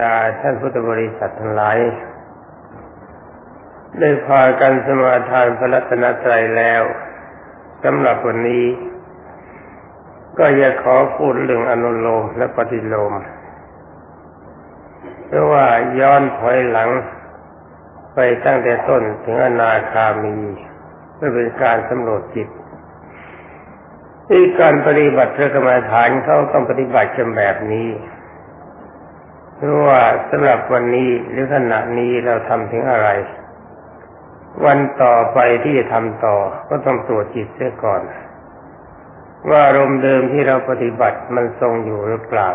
ดาท่านพุทธบริษัททั้งหลายได้พากันสมาทานพระรัตนตรัยแล้วสำหรับวันนี้ ก็อยากขอพูดเรื่องอนุโลมและปฏิโลมเพราะว่าย้อนถอยหลังไปตั้งแต่ต้นถึงอนาคามีเพื่อเป็นการสำรวจจิตที่การปฏิบัติพระกรรมฐานเขาต้องปฏิบัติกันแบบนี้ ราะว่าสำหรับวันนี้หรือขณะนี้เราทำถึงอะไร วันต่อไปที่จะทำต่อก็ต้องตรวจจิตเสียก่อน ว่าอารมณ์เดิมที่เราปฏิบัติมันทรงอยู่หรือเปล่า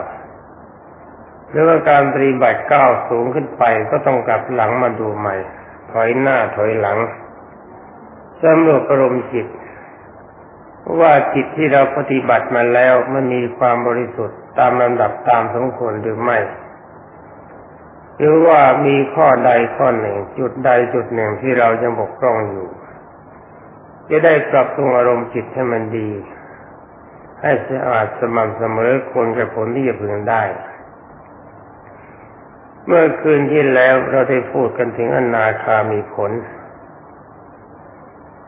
หรือว่าการปฏิบัติก้าวสูงขึ้นไปก็ต้องกลับหลังมาดูใหม่ ถอยหน้าถอยหลังสำรวจอารมณ์จิต ว่าจิตที่เราปฏิบัติมาแล้วมันมีความบริสุทธิ์ตามลำดับตามสมควรหรือไม่ หรือว่ามีข้อใดข้อหนึ่ง จุดใดจุดหนึ่งที่เรายังบกพร่องอยู่ จะได้ปรับปรุงอารมณ์จิตให้มันดี ให้สะอาดสม่ำเสมอควรกับผลที่จะพึงได้ เมื่อคืนที่แล้วเราได้พูดกันถึงอนาคามีผล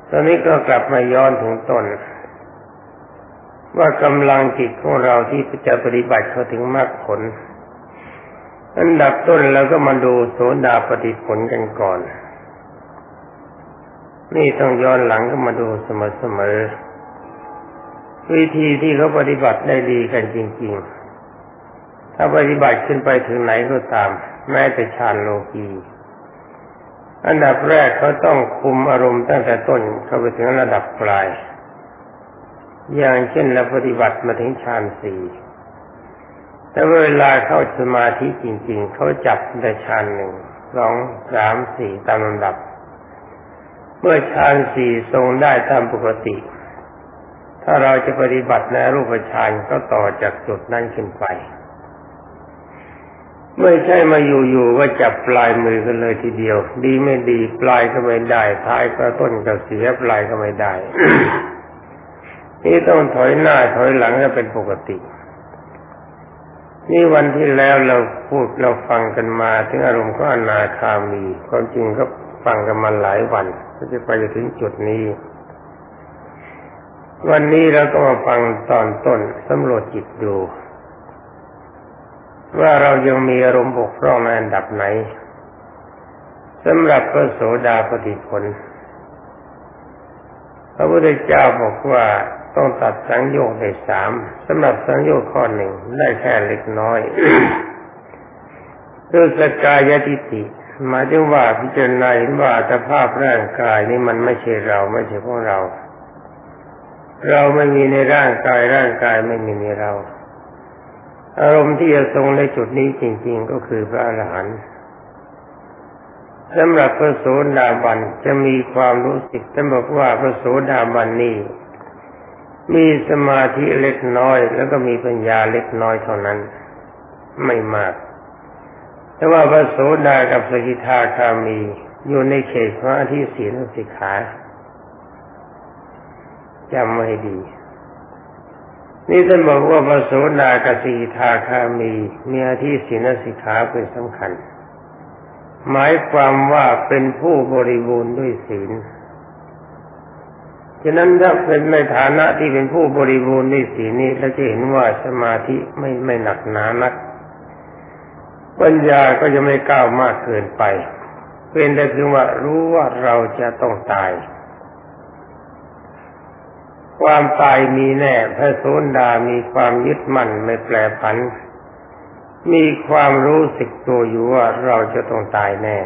ตอนนี้ก็กลับมาย้อนถึงต้นว่ากำลังจิตของเราที่จะปฏิบัติเขาถึงมรรคผล อันดับต้นเราก็มาดูโสดาปฏิผลกันก่อน นี่ต้องย้อนหลังก็มาดูเสมอๆวิธีที่เขาปฏิบัติได้ดีกันจริง ๆ ถ้าปฏิบัติขึ้นไปถึงไหนก็ตาม แม้แต่ฌานโลกีอันดับแรกเขาต้องคุมอารมณ์ตั้งแต่ต้นเข้าไปถึงระดับปลาย อย่างเช่นเราปฏิบัติมาถึงฌานสี่ แต่เวลาเข้าสมาธิจริง ๆ เขาจับได้ฌานหนึ่งสองสามสี่ตามลำดับ เมื่อฌานสี่ทรงได้ตามปกติ ถ้าเราจะปฏิบัติในรูปฌานก็ต่อจากจุดนั้นขึ้นไป ไม่ใช่มาอยู่ๆว่าจับปลายมือกันเลยทีเดียว ดีไม่ดีปลายก็ไม่ได้ท้ายก็ต้นก็เสียปลายก็ไม่ได้นี่ต้องถอยหน้าถอยหลังให้เป็นปกติ นี่วันที่แล้วเราพูดเราฟังกันมา ถึงอารมณ์ก็อนาคามีความจริงก็ฟังกันมาหลายวันก็จะไปถึงจุดนี้ วันนี้เราก็มาฟังตอนต้นสำรวจจิตดู ว่าเรายังมีอารมณ์บกพร่องในอันดับไหนสำหรับพระโสดาปฏิผล พระพุทธเจ้าบอกว่า ต้องตัดสังโยชน์ได้สามสำหรับสังโยชน์ข้อหนึ่งได้แค่เล็กน้อยคือสกายทิฏฐิหมายถึงว่าพิจารณาเห็นว่าสภาพร่างกายนี้มันไม่ใช่เราไม่ใช่พวกเรา เราไม่มีในร่างกายร่างกายไม่มีในเรา อารมณ์ที่จะทรงในจุดนี้จริง ๆ ก็คือพระอรหันต์สำหรับพระโสดาบันจะมีความรู้สึกท่านบอกว่าพระโสดาบันนี้ มีสมาธิเล็กน้อย แล้วก็มีปัญญาเล็กน้อยเท่านั้น ไม่มาก แต่ว่าพระโสดากับสกิทาคามีอยู่ในเขตพระที่ศีลสิกขาจำไว้ดี นี่ท่านบอกว่าพระโสดากับสกิทาคามีมีอาทิศีลสิกขาเป็นสำคัญ หมายความว่าเป็นผู้บริบูรณ์ด้วยศีล ฉะนั้นถ้าเป็นในฐานะที่เป็นผู้บริบูรณ์ในสีนี้เราจะเห็นว่าสมาธิไม่ไม่หนักหนานัก ปัญญาก็จะไม่ก้าวมากเกินไป เป็นแต่เพียงว่ารู้ว่าเราจะต้องตาย ความตายมีแน่พระโสดามีความยึดมั่นไม่แปรผัน มีความรู้สึกตัวอยู่ว่าเราจะต้องตายแน่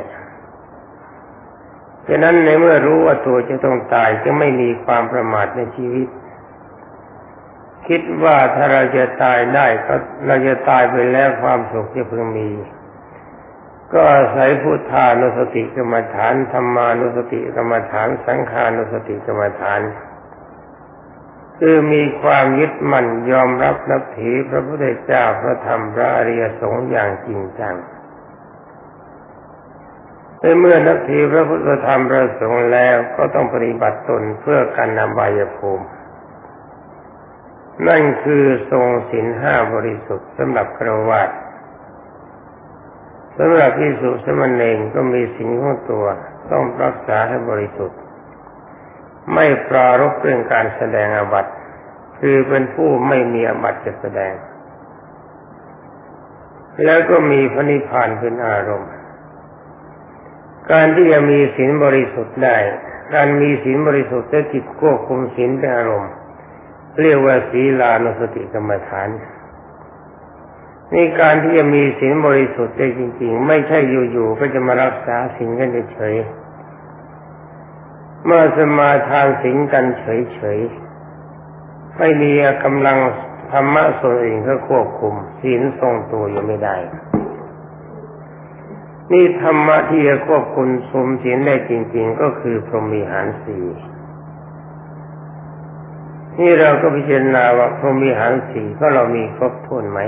ฉะนั้นในเมื่อรู้ว่าตัวจะต้องตายจะไม่มีความประมาทในชีวิต คิดว่าถ้าเราจะตายได้ก็เราจะตายไปแล้วความสุขจะเพิ่งมี ก็อาศัยพุทธานุสติกรรมฐานธรรมานุสติกรรมฐาน สังขานุสติกรรมฐานคือมีความยึดมั่นยอมรับนับถือพระพุทธเจ้าพระธรรมพระอริยสงฆ์อย่างจริงจัง เมื่อนักทีพระพุทธธรรมประสงค์แล้วก็ต้องปฏิบัติตนเพื่อการนำบายภูมิ นั่นคือทรงศีลห้าบริสุทธิ์สำหรับครวัตสำหรับพิสุสมณเณรก็มีสิ่งของตัวต้องรักษาให้บริสุทธิ์ ไม่ปรารบเรื่องการแสดงอบัตคือเป็นผู้ไม่มีอบัติจะแสดง แล้วก็มีพระนิพพานเป็นอารมณ์ การที่จะมีศีลบริสุทธิ์ได้ การมีศีลบริสุทธิ์และจิตควบคุมศีลเป็นอารมณ์ เรียกว่าศีลานุสติกรรมฐานนี่การที่จะมีศีลบริสุทธิ์ได้จริง ๆ ไม่ใช่อยู่ๆก็จะมารักษาศีลกันเฉยเมื่อสมาทานศีลกันเฉยๆไม่มีกำลังธรรมะส่วนอื่นเพื่ควบคุมศีลทรงตัวอยู่ไม่ได้ นี่ธรรมะที่จะควบคุมสมศีลได้จริง ๆ ก็คือพรหมีหารสีนี่เราก็พิจารณาว่าพรหมีหารสีก็เรามีครบถ้วนไหม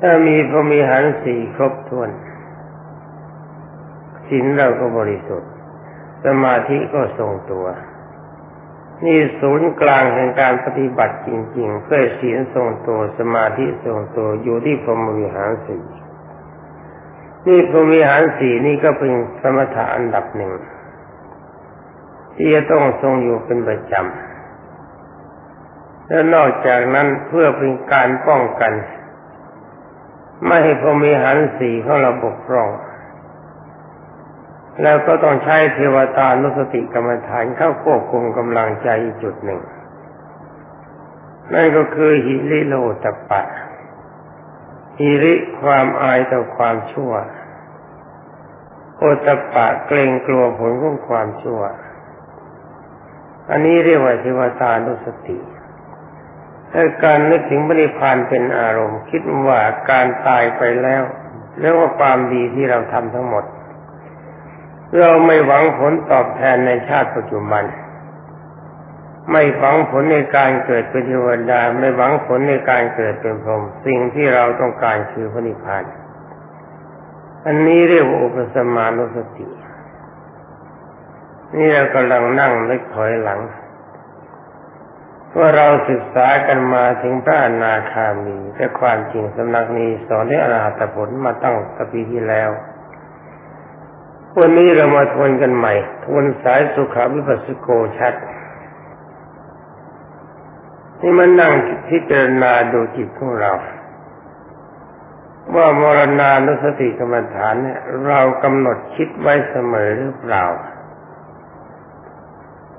ถ้ามีพรหมีหารสีครบถ้วนศีลเราก็บริสุทธิ์ สมาธิก็ทรงตัว นี่ศูนย์กลางแห่งการปฏิบัติจริง ๆ เพื่อศีลทรงตัวสมาธิทรงตัวอยู่ที่พรหมวิหารสี่ นี่พรหมิหารสี่นี่ก็เป็นสมถะอันดับหนึ่ง ที่จะต้องทรงอยู่เป็นประจำแล้วนอกจากนั้นเพื่อเป็นการป้องกัน ไม่ให้พรหมีหันสีของเราบกพร่อง แล้วก็ต้องใช้เทวตานุสติกรรมฐานเข้าควบคุมกำลังใจจุดหนึ่งนั่นก็คือหิริโลตปะ หิริความอายต่อความชั่ว โอตปะเกรงกลัวผลของความชั่ว อันนี้เรียกว่าเทวตานุสติและการนึกถึงบริพานเป็นอารมณ์ คิดว่าการตายไปแล้วเรียกว่าความดีที่เราทำทั้งหมด เราไม่หวังผลตอบแทนในชาติปัจจุบัน ไม่หวังผลในการเกิดเป็นเทวดา ไม่หวังผลในการเกิดเป็นพรหมสิ่งที่เราต้องการคือพระนิพพาน อันนี้เรียกว่าอุปสมานุสติ นี่เรากำลังนั่งนึกถอยหลังว่าเราศึกษากันมาถึงพระอนาคามี แต่ความจริงสำนักนี้สอนให้อรหัตผลมาตั้งตปีที่แล้ววันนี้เรามาทวนกันใหม่ ทวนสายสุขาวิปัสสโกชัด นี่มันนั่งพิจารณาดูจิตของเรา ว่ามรณานุสติกรรมฐานเนี่ย เรากำหนดคิดไว้เสมอหรือเปล่า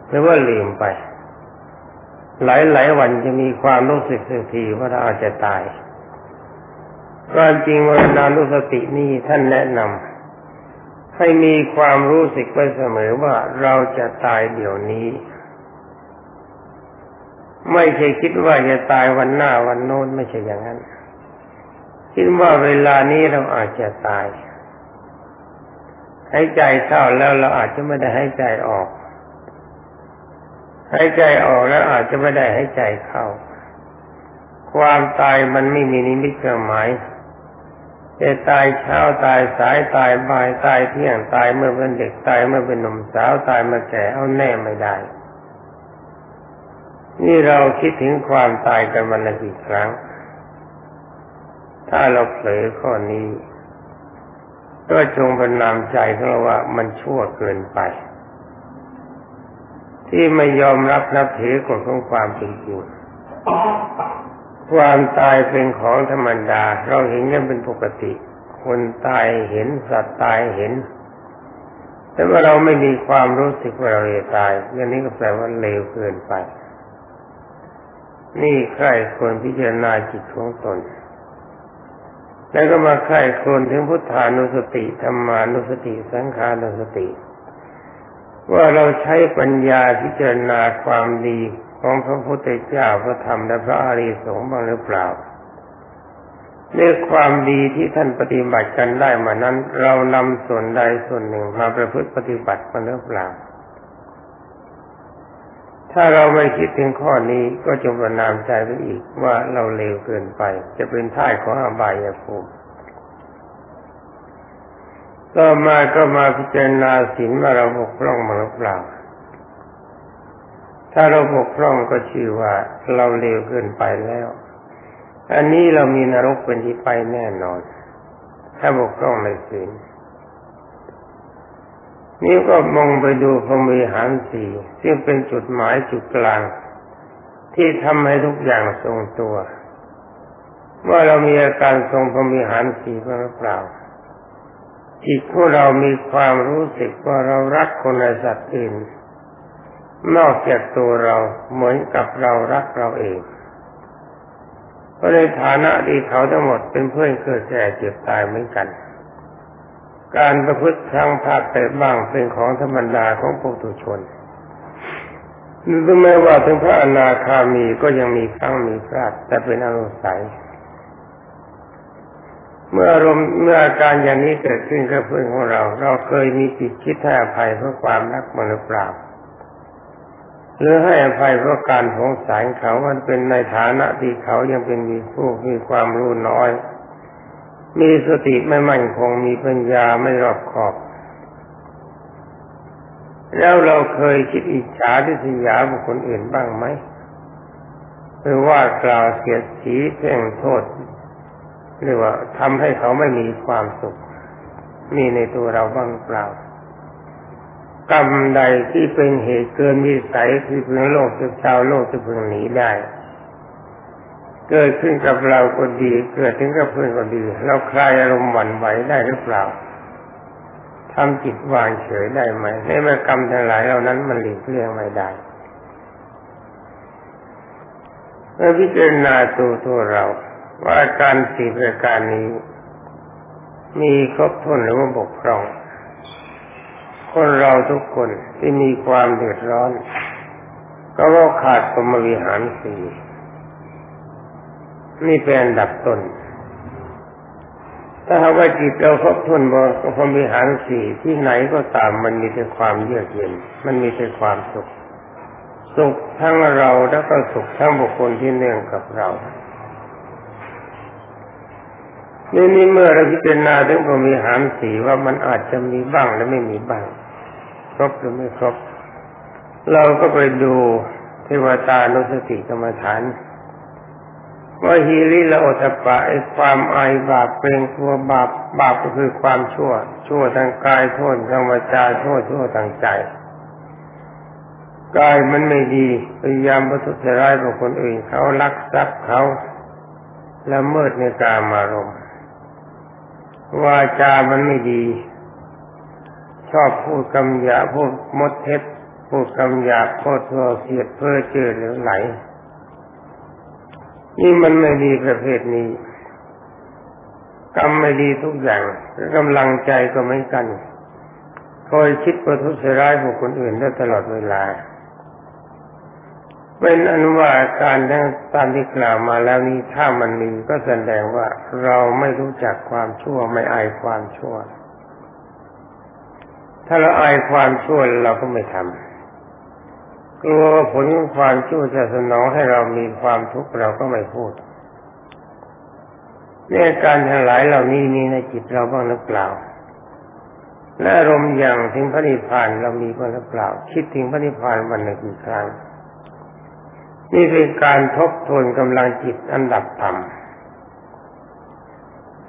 หรือว่าลืมไป หลายหลายวันจะมีความรู้สึกสักทีว่าเราอาจจะตายความจริงวรณานุสตินี่ท่านแนะนำให้มีความรู้สึกไว้เสมอว่าเราจะตายเดี๋ยวนี้ ไม่ใช่คิดว่าจะตายวันหน้าวันโน้นไม่ใช่อย่างนั้น คิดว่าเวลานี้เราอาจจะตายหายใจเข้าแล้วเราอาจจะไม่ได้หายใจออกหายใจออกแล้วอาจจะไม่ได้หายใจเข้า ความตายมันไม่มีนิมิตเครื่องหมายจะตายเช้าตายสายตายบ่ายตายเที่ยงตายเมื่อเป็นเด็กตายเมื่อเป็นหนุ่มสาวตายเมื่อแก่เอาแน่ไม่ได้ นี่เราคิดถึงความตายกันวันละกี่ครั้ง ถ้าเราเผลอข้อนี้ก็จงเป็นนามใจของเราว่ามันชั่วเกินไป ที่ไม่ยอมรับนับถือกฎของความเป็นจริงความตายเป็นของธรรมดา เราเห็นกันเป็นปกติ คนตายเห็นสัตว์ตายเห็น แต่ว่าเราไม่มีความรู้สึกว่าเราจะตายอย่างนี้ก็แปลว่าเลวเกินไป นี่ใครควรพิจารณาจิตของตน แล้วก็มาใครควรถึงพุทธานุสติธรรมานุสติ สังขานุสติ ว่าเราใช้ปัญญาพิจารณาความดีของพระพุทธเจ้าพระธรรมและพระอริยสงฆ์บ้างหรือเปล่าในความดีที่ท่านปฏิบัติกันได้มานั้น เรานำส่วนใดส่วนหนึ่งมาประพฤติปฏิบัติมาหรือเปล่า ถ้าเราไม่คิดถึงข้อนี้ก็จงประนามใจไปอีกว่าเราเลวเกินไป จะเป็นท่ายของอบายภูมิต่อมาก็มาพิจารณาศีลว่าเราบกพร่องมาหรือเปล่า ถ้าเราบกพร่องก็ชื่อว่าเราเลวเกินไปแล้ว อันนี้เรามีนรกเป็นที่ไปแน่นอน ถ้าบกพร่องในศีล นี่ก็มองไปดูพรมีหารสี่ซึ่งเป็นจุดหมายจุดกลาง ที่ทำให้ทุกอย่างทรงตัวว่าเรามีอาการทรงพรมีหารสี่หรือเปล่าจิตของเรามีความรู้สึกว่าเรารักคนในสัตว์อื่น นอกจากตัวเราเหมือนกับเรารักเราเองเพราะในฐานะที่เขาทั้งหมดเป็นเพื่อนเกิดแก่เจ็บตายเหมือนกัน การประพฤติทางภาคแต่บ้างเป็นของธรรมดาของปุถุชนถึงแม้ว่าถึงพระอนาคามีก็ยังมีครั้งมีพลาดแต่เป็นอนุสัยเมื่ออารมณ์เมื่ออาการอย่างนี้เกิดขึ้นกับเพื่อนของเรา เราเคยมีจิตคิดให้อภัยเพราะความรักมันหรือเปล่าหรือให้อภัยเพราะการสงสารเขามันเป็นในฐานะที่เขายังเป็นมีผู้มีความรู้น้อย มีสติไม่มั่นคงมีปัญญาไม่รอบคอบ แล้วเราเคยคิดอิจฉาทิษยาบุคคลอื่นบ้างไหมหรือว่ากล่าวเสียดสีเพ่งโทษเรียกว่าทำให้เขาไม่มีความสุข มีในตัวเราบ้างเปล่ากรรมใดที่เป็นเหตุเกินวิสัยที่พึงโลกจะชาวโลกจะพึงหนีได้ เกิดขึ้นกับเราก็ดี เกิดถึงกับเพื่อนก็ดี เราคลายอารมณ์หวั่นไหวได้หรือเปล่าทำจิตวางเฉยได้ไหมในเมื่อกรรมทั้งหลายเหล่านั้นมันหลีกเลี่ยงไม่ได้เมื่อพิจารณาตัวตัวเรา ว่าการสี่ประการนี้ มีครบถ้วนหรือว่าบกพร่อง คนเราทุกคนที่มีความเดือดร้อน ก็ว่าขาดสมวิหารสี่ นี่เป็นอันดับต้น ถ้าหากว่าจิตเราครบถ้วนบริพรมิหารสี่ที่ไหนก็ตามมันมีแต่ความเยือกเย็น มันมีแต่ความสุข สุขทั้งเราแล้วก็สุขทั้งบุคคลที่เนื่องกับเรานี่นี่เมื่อเราพิจารณาถึงพรมีหารสีว่ามันอาจจะมีบ้างและไม่มีบ้าง ครบหรือไม่ครบ เราก็ไปดูเทวตานุสติกรรมฐาน ว่าฮีริละโอตปะไอความอายบาปเป็นตัวบาปบาปก็คือความชั่ว ชั่วทางกายโทษทางวาจาโทษชั่วทางใจกายมันไม่ดีพยายามประทุษร้ายกับคนอื่นเขาลักทรัพย์เขาละเมิดในกามารมณ์วาจามันไม่ดี ชอบพูดคำหยาพูดมดเท็จพูดคำหยาพูดโ่เสียดเพื่อเจอหรือไหล นี่มันไม่ดีประเภทนี้ กรรมไม่ดีทุกอย่างกำลังใจก็ไม่กันคอยคิดประทุษร้ายบุคคลอื่นได้ตลอดเวลา เป็นอนุว่าการทั้งตามที่กล่าวมาแล้วนี้ถ้ามันมีก็แสดงว่าเราไม่รู้จักความชั่วไม่อายความชั่ว ถ้าเราอายความชั่วเราก็ไม่ทำ กลัวผลความชั่วจะสนองให้เรามีความทุกข์เราก็ไม่พูดเนี่ยการทั้งหลายเหล่านี้มีในจิตเราบ้างหรือเปล่า และอารมณ์อย่างถึงพระนิพพานเรามีบ้างหรือเปล่า คิดถึงพระนิพพานวันหนึ่งกี่ครั้ง นี่เป็นการทบทวนกำลังจิตอันดับต่ำ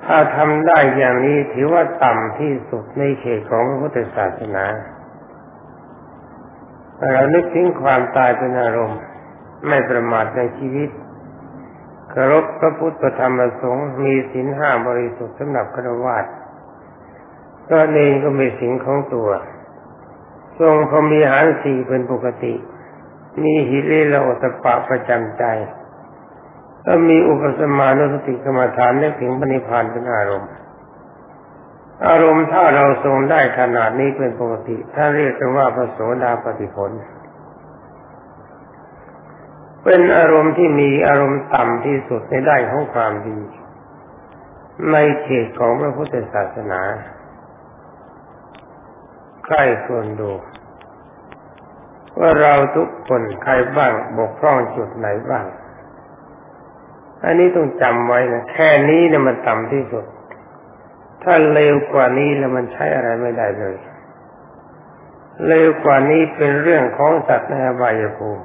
ถ้าทำได้อย่างนี้ถือว่าต่ำที่สุดในเขตของพระพุทธศาสนา เรานึกถึงความตายเป็นอารมณ์ ไม่ประมาทในชีวิตเคารพพระพุทธธรรมประสงค์มีศีลห้าบริสุทธิ์สำหรับฆรวาสก็เองก็มีสิ่งของตัว ทรงพมีหารสี่เป็นปกติ มีหิริละโอตปะประจำใจ ก็มีอุปสมานุสติกรรมฐานนึกถึงปณิพานเป็นอารมณ์ อารมณ์ถ้าเราทรงได้ขนาดนี้เป็นปกติ ถ้าเรียกกันว่าพระโสดาปฏิผล เป็นอารมณ์ที่มีอารมณ์ต่ำที่สุดในได้ของความดี ในเขตของพระพุทธศาสนาใครควรดู ว่าเราทุกคนใครบ้างบกพร่องจุดไหนบ้าง อันนี้ต้องจำไว้นะแค่นี้เนี่ยมันต่ำที่สุด ถ้าเร็วกว่านี้แล้วมันใช้อะไรไม่ได้เลยเร็วกว่านี้เป็นเรื่องของสัตว์ในอบายภูมิ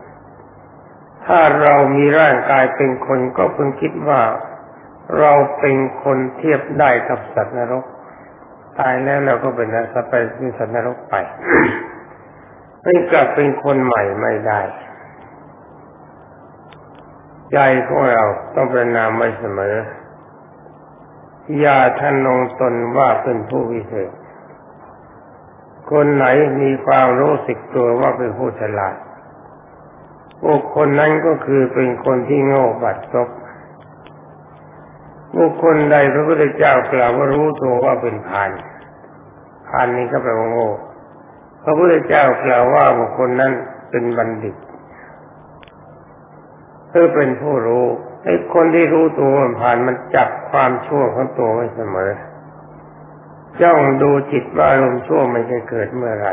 ถ้าเรามีร่างกายเป็นคนก็เพิ่งคิดว่าเราเป็นคนเทียบได้กับสัตว์นรก ตายแล้วเราก็เป็นสัตว์ไปเป็นสัตว์นรกไปไม่กลับเป็นคนใหม่ไม่ได้ใจของเราต้องเประนามไม่เสมอ อย่าท่านงตนว่าเป็นผู้วิเศษ คนไหนมีความรู้สึกตัวว่าเป็นผู้ฉลาดบุคคลนั้นก็คือเป็นคนที่โง่บัดซบบุคคลใดพระพุทธเจ้ากล่าวว่ารู้ตัวว่าเป็นพานพานนี้ก็แปลว่าโง่ พระพุทธเจ้ากล่าวว่าบุคคลนั้นเป็นบัณฑิตเพื่อเป็นผู้รู้ ไอ้คนที่รู้ตัวมันผ่านมันจับความชั่วของตัวไว้เสมอ จ้องดูจิตว่าอารมณ์ชั่วมันจะเกิดเมื่อไร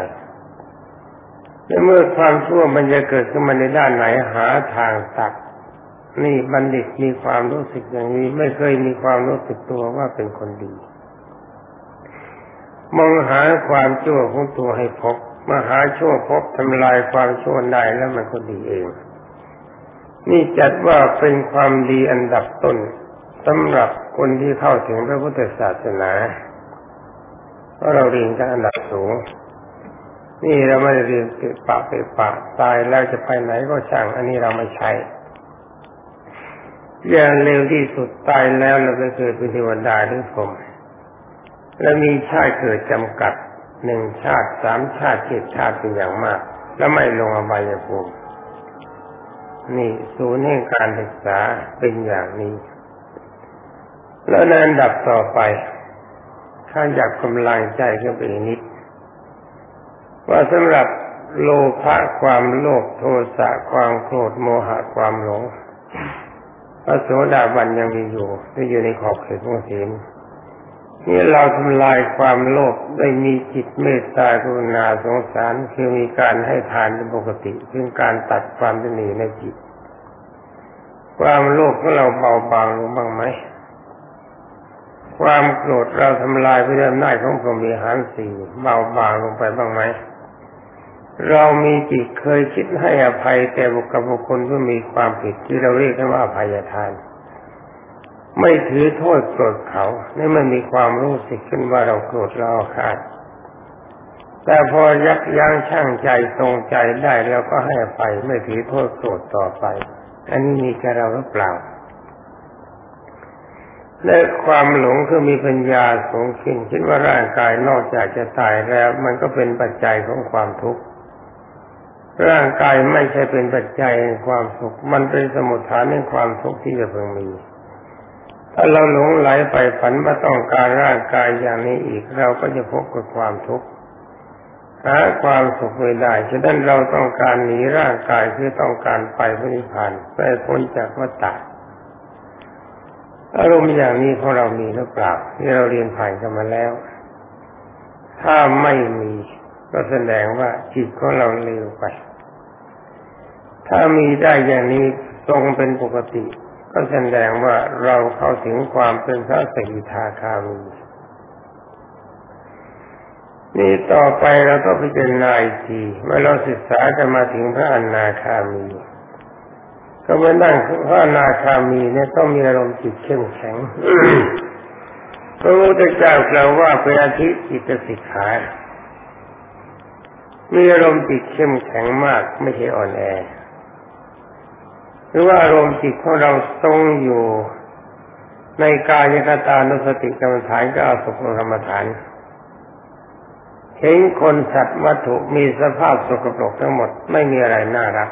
และเมื่อความชั่วมันจะเกิดขึ้นมาในด้านไหนหาทางตัดนี่บัณฑิตมีความรู้สึกอย่างนี้ ไม่เคยมีความรู้สึกตัวว่าเป็นคนดี มองหาความชั่วของตัวให้พบมาหาชั่วพบทำลายความชั่วได้แล้วมันก็ดีเอง นี่จัดว่าเป็นความดีอันดับต้นสำหรับคนที่เข้าถึงพระพุทธศาสนาเพราะเราเรียนกันอันดับสูง นี่เราไม่ได้เรียนเปปะเปปะตายแล้วจะไปไหนก็ช่าง อันนี้เราไม่ใช้อย่างเร็วที่สุดตายแล้วเราไปเกิดเป็นเทวดาหรือผมและมีชาติเกิดจำกัดหนึ่งชาติสามชาติเจ็ดชาติเป็นอย่างมาก แล้วไม่ลงอบายภูมิ นี่ศูนย์แห่งการศึกษาเป็นอย่างนี้ แล้วในอันดับต่อไป ถ้าอยากกำลังใจก็เป็นนิด ว่าสำหรับโลภะความโลภโทสะความโกรธโมหะความหลงพระโสดาบันยังมีอยู่ที่อยู่ในขอบเขตของศีลนี่เราทำลายความโลภได้มีจิตเมตตากรุณาสงสารคือมีการให้ทานเป็นปกติซึ่งการตัดความตนีในจิต ความโลภของเราเบาบางลงบ้างไหม ความโกรธเราทำลายไปด้วยอำนาจของพรหมีหารสี่เบาบางลงไปบ้างไหม เรามีจิตเคยคิดให้อภัยแก่บุคคลที่มีความผิดที่เราเรียกกันว่าอภัยทาน ไม่ถือโทษโกรธเขานี่มันมีความรู้สึกขึ้นว่าเราโกรธเราขาดแต่พอยักยั้งชั่งใจทรงใจได้แล้วก็ให้อภัยไม่ถือโทษโกรธต่อไป อันนี้มีแก่เราหรือเปล่าและความหลงคือมีปัญญาสูงขึ้นคิดว่าร่างกายนอกจากจะตายแล้ว มันก็เป็นปัจจัยของความทุกข์ร่างกายไม่ใช่เป็นปัจจัยแห่งความสุข มันเป็นสมุทฐานแห่งความทุกข์ที่จะเพิ่งมี ถ้าเราหลงไหลไปฝันว่าต้องการร่างกายอย่างนี้อีกเราก็จะพบกับความทุกข์ หาความสุขไม่ได้ ฉะนั้นเราต้องการหนีร่างกายคือต้องการไปพระนิพพานไปพ้นจากวัฏฏะอารมณ์อย่างนี้ของเรามีหรือเปล่าที่เราเรียนผ่านกันมาแล้ว ถ้าไม่มีก็แสดงว่าจิตของเราเลวไป ถ้ามีได้อย่างนี้ทรงเป็นปกติ ก็แสดงว่าเราเข้าถึงความเป็นพระสกิทาคามี นี่ต่อไปเราก็พิจารณาอีกทีเมื่อเราศึกษากันมาถึงพระอนาคามี ก็เมื่อนั่งพระอนาคามีเนี่ยต้องมีอารมณ์จิตเข้มแข็งพระพุทธเจ้ากล่าวว่าเป็นอาทิจิตสิกขามีอารมณ์จิตเข้มแข็งมากไม่ใช่อ่อนแอ หรือว่าอารมณ์จิตของเราทรงอยู่ในกายกตานุสติกรรมฐานก็อาสุภกรรมฐาน เห็นคนสัตว์วัตถุมีสภาพสกปรกทั้งหมดไม่มีอะไรน่ารัก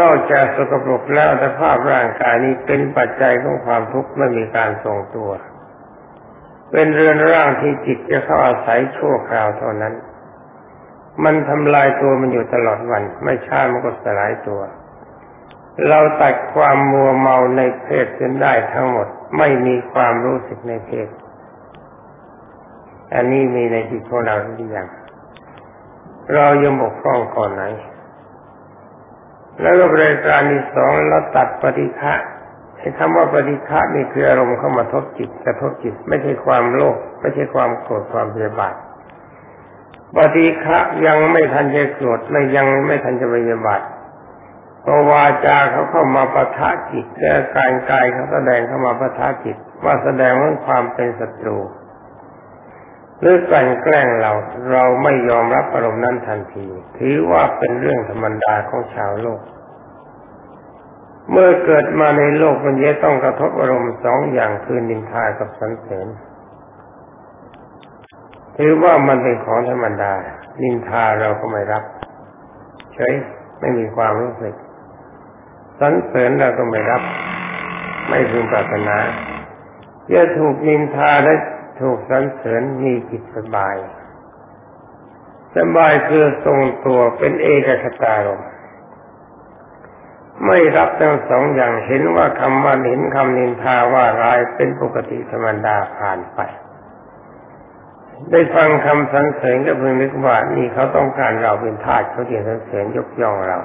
นอกจากสกปรกแล้วแต่ภาพร่างกายนี้เป็นปัจจัยของความทุกข์ไม่มีการทรงตัว เป็นเรือนร่างที่จิตจะเข้าอาศัยชั่วคราวเท่านั้น มันทำลายตัวมันอยู่ตลอดวัน ไม่ช้ามันก็สลายตัว เราตัดความมัวเมาในเพศจนได้ทั้งหมด ไม่มีความรู้สึกในเพศ อันนี้มีในจิตของเราหรือยังเรายังบกพร่องก่อนไหน แล้วก็บริการที่สองเราตัดปฏิฆะไอ้คำว่าปฏิฆะนี่คืออารมณ์เข้ามาทบจิตกระทบจิต ไม่ใช่ความโลภไม่ใช่ความโกรธความพยาบาทปฏิฆะยังไม่ทันจะโกรธไม่ยังไม่ทันจะพยาบาทพอวาจาเขาเข้ามาประทะจิตและการกายเขาแสดงเข้ามาประทะจิต ว่าแสดงว่าความเป็นศัตรู หรือกลั่นแกล้งเราเราไม่ยอมรับอารมณ์นั้นทันที ถือว่าเป็นเรื่องธรรมดาของชาวโลก เมื่อเกิดมาในโลกมันจะต้องกระทบอารมณ์สองอย่างคือนินทากับสันเสริญถือว่ามันเป็นของธรรมดา นินทาเราก็ไม่รับเฉยไม่มีความรู้สึกสันเสริญเราก็ไม่รับ ไม่พึงปรารถนาจะถูกนินทาและ ถูกสันเสริญมีจิตสบาย สบายคือทรงตัวเป็นเอกคตารมไม่รับทั้งสองอย่างเห็นว่าคำว่าเห็นคำนินทาว่าร้ายเป็นปกติธรรมดาผ่านไป ได้ฟังคำสรรเสริญก็เพิ่งนึกว่านี่เขาต้องการเราเป็นทาสเขาเรียสรรเสริญยกย่องเรา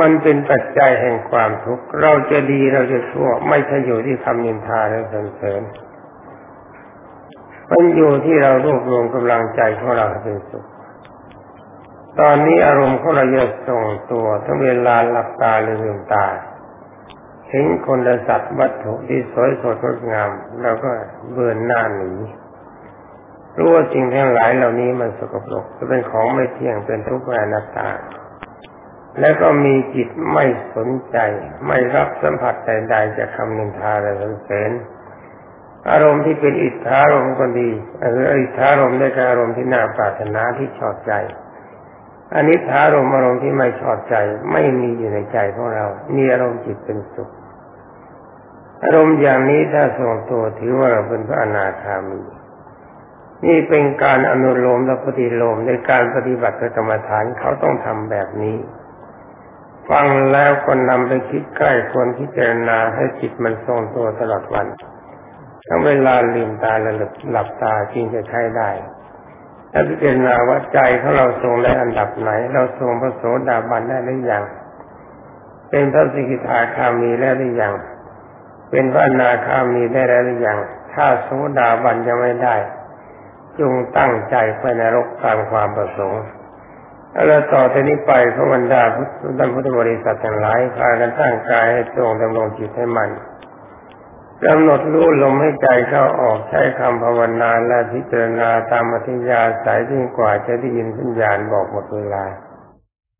มันเป็นปัจจัยแห่งความทุกข์เราจะดีเราจะชั่วไม่ใช่อยู่ที่คำนินทาและสรรเสริญ มันอยู่ที่เรารวบรวมกำลังใจของเราให้เป็นสุข ตอนนี้อารมณ์ของเราจะส่งตัวทั้งเวลาหลับตาหรือลืมตา เห็นคนและสัตว์วัตถุที่สวยสดงดงามเราก็เบื่อหน้าหนีรู้ว่าสิ่งทั้งหลายเหล่านี้มันสกปรกจะเป็นของไม่เที่ยงเป็นทุกข์แอนัตตา แล้วก็มีจิตไม่สนใจ ไม่รับสัมผัสใดๆจากคำนินทาและสรรเสริญ อารมณ์ที่เป็นอิทธารมก็ดีหรืออิทธารมได้กับอารมณ์ที่น่าปรารถนาที่ชอบใจอันนี้ทารมอารมณ์ที่ไม่ชอบใจ ไม่มีอยู่ในใจของเรา มีอารมณ์จิตเป็นสุข อารมณ์อย่างนี้ถ้าส่งตัวถือว่าเราเป็นพระอนาคามี นี่เป็นการอนุโลมและปฏิโลมในการปฏิบัติกรรมฐานเขาต้องทำแบบนี้ ฟังแล้วก็นำไปคิดใกล้ควรพิจารณาให้จิตมันทรงตัวตลอดวัน ทั้งเวลาลืมตาและหลับตาจึงจะใช้ได้ถ้าพิจารณาว่าใจของเราทรงในอันดับไหน เราทรงพระโสดาบันได้หรือยัง เป็นพระสิกิทาคามีแล้วหรือยัง เป็นพระนาคามีได้แล้วหรือยัง ถ้าโสดาบันยังไม่ได้ จงตั้งใจไปในรกตามความประสงค์แล้วต่อจากนี้ไปพระบรรดาพุทธพุทธบริษัททั้งหลายพากันตั้งกายให้ตรงดำรงจิตให้มัน กำหนดรู้ลมให้ใจเข้าออกใช้คำภาวนาและพิจารณาตามอธิยาสายยิ่งกว่าจะได้ยินสัญญาณบอกหมดเวลา